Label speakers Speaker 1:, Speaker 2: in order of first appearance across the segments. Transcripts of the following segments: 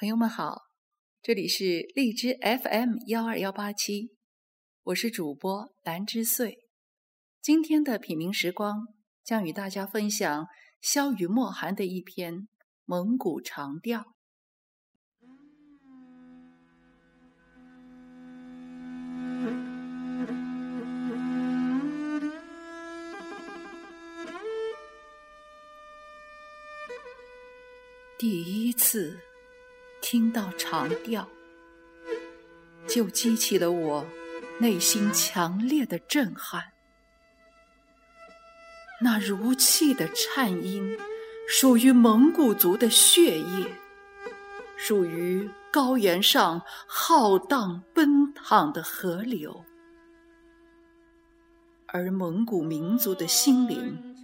Speaker 1: 朋友们好，这里是荔枝 FM 幺二幺八七，我是主播兰之岁。今天的品茗时光将与大家分享萧雨墨寒的一篇蒙古长调。第一次。听到长调，就激起了我内心强烈的震撼。那如泣的颤音，属于蒙古族的血液，属于高原上浩荡奔淌的河流，而蒙古民族的心灵，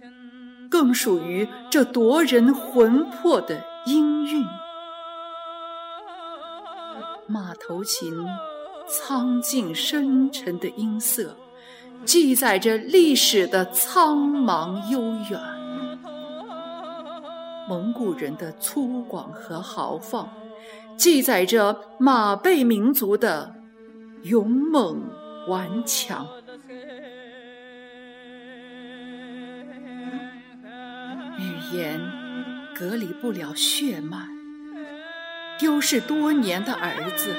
Speaker 1: 更属于这夺人魂魄的音韵。马头琴苍劲深沉的音色，记载着历史的苍茫悠远。蒙古人的粗犷和豪放，记载着马背民族的勇猛顽强。语言隔离不了血脉。丢失多年的儿子，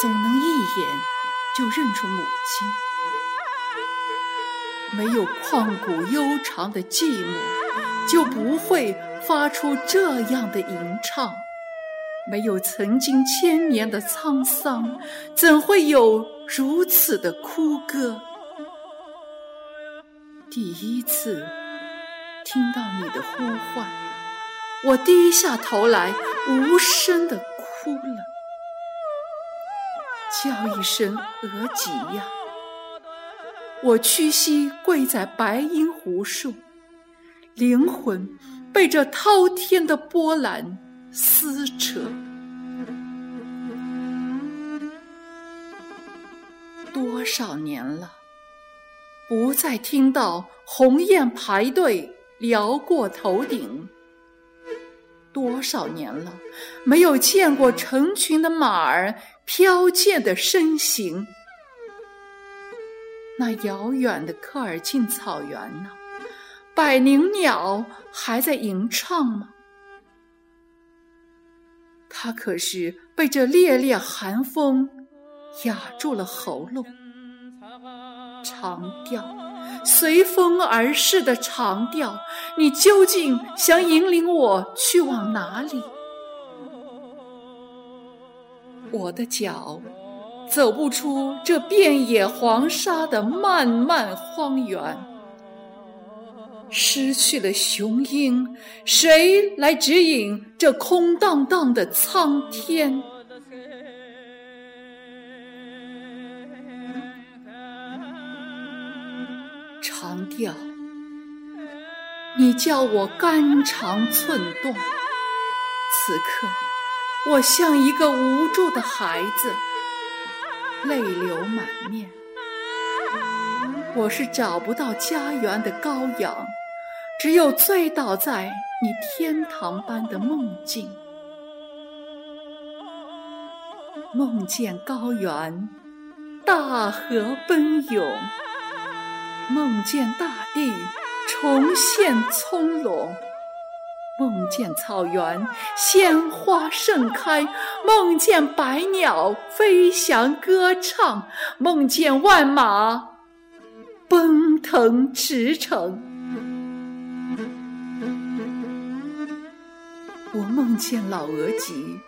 Speaker 1: 总能一眼就认出母亲。没有旷古悠长的寂寞，就不会发出这样的吟唱；没有曾经千年的沧桑，怎会有如此的哭歌？第一次听到你的呼唤，我低下头来。无声的哭了，叫一声“额吉呀”，我屈膝跪在白鹰湖树，灵魂被这滔天的波澜撕扯。多少年了，不再听到鸿雁排队撩过头顶。多少年了，没有见过成群的马儿飘溅的身形。那遥远的科尔沁草原呢？百灵鸟还在吟唱吗？它可是被这烈烈寒风哑住了喉咙。长调。随风而逝的长调，你究竟想引领我去往哪里？我的脚走不出这遍野黄沙的漫漫荒原，失去了雄鹰，谁来指引这空荡荡的苍天？长调，你叫我肝肠寸断。此刻，我像一个无助的孩子，泪流满面。我是找不到家园的羔羊，只有醉倒在你天堂般的梦境。梦见高原，大河奔涌。梦见大地重现葱茏，梦见草原鲜花盛开，梦见百鸟飞翔歌唱，梦见万马奔腾驰骋。我梦见老额吉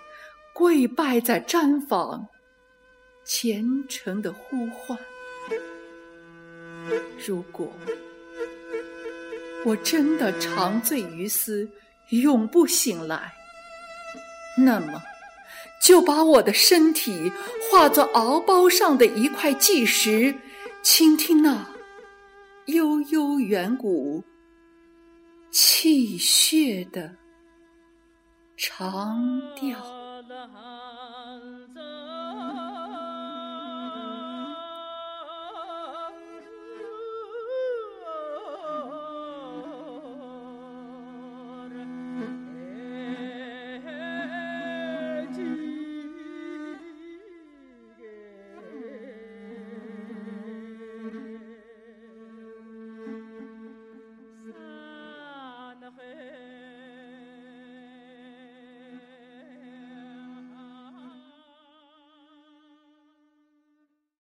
Speaker 1: 跪拜在毡房，虔诚的呼唤。如果我真的长醉于斯，永不醒来，那么就把我的身体化作敖包上的一块纪石，倾听那悠悠远古、泣血的长调。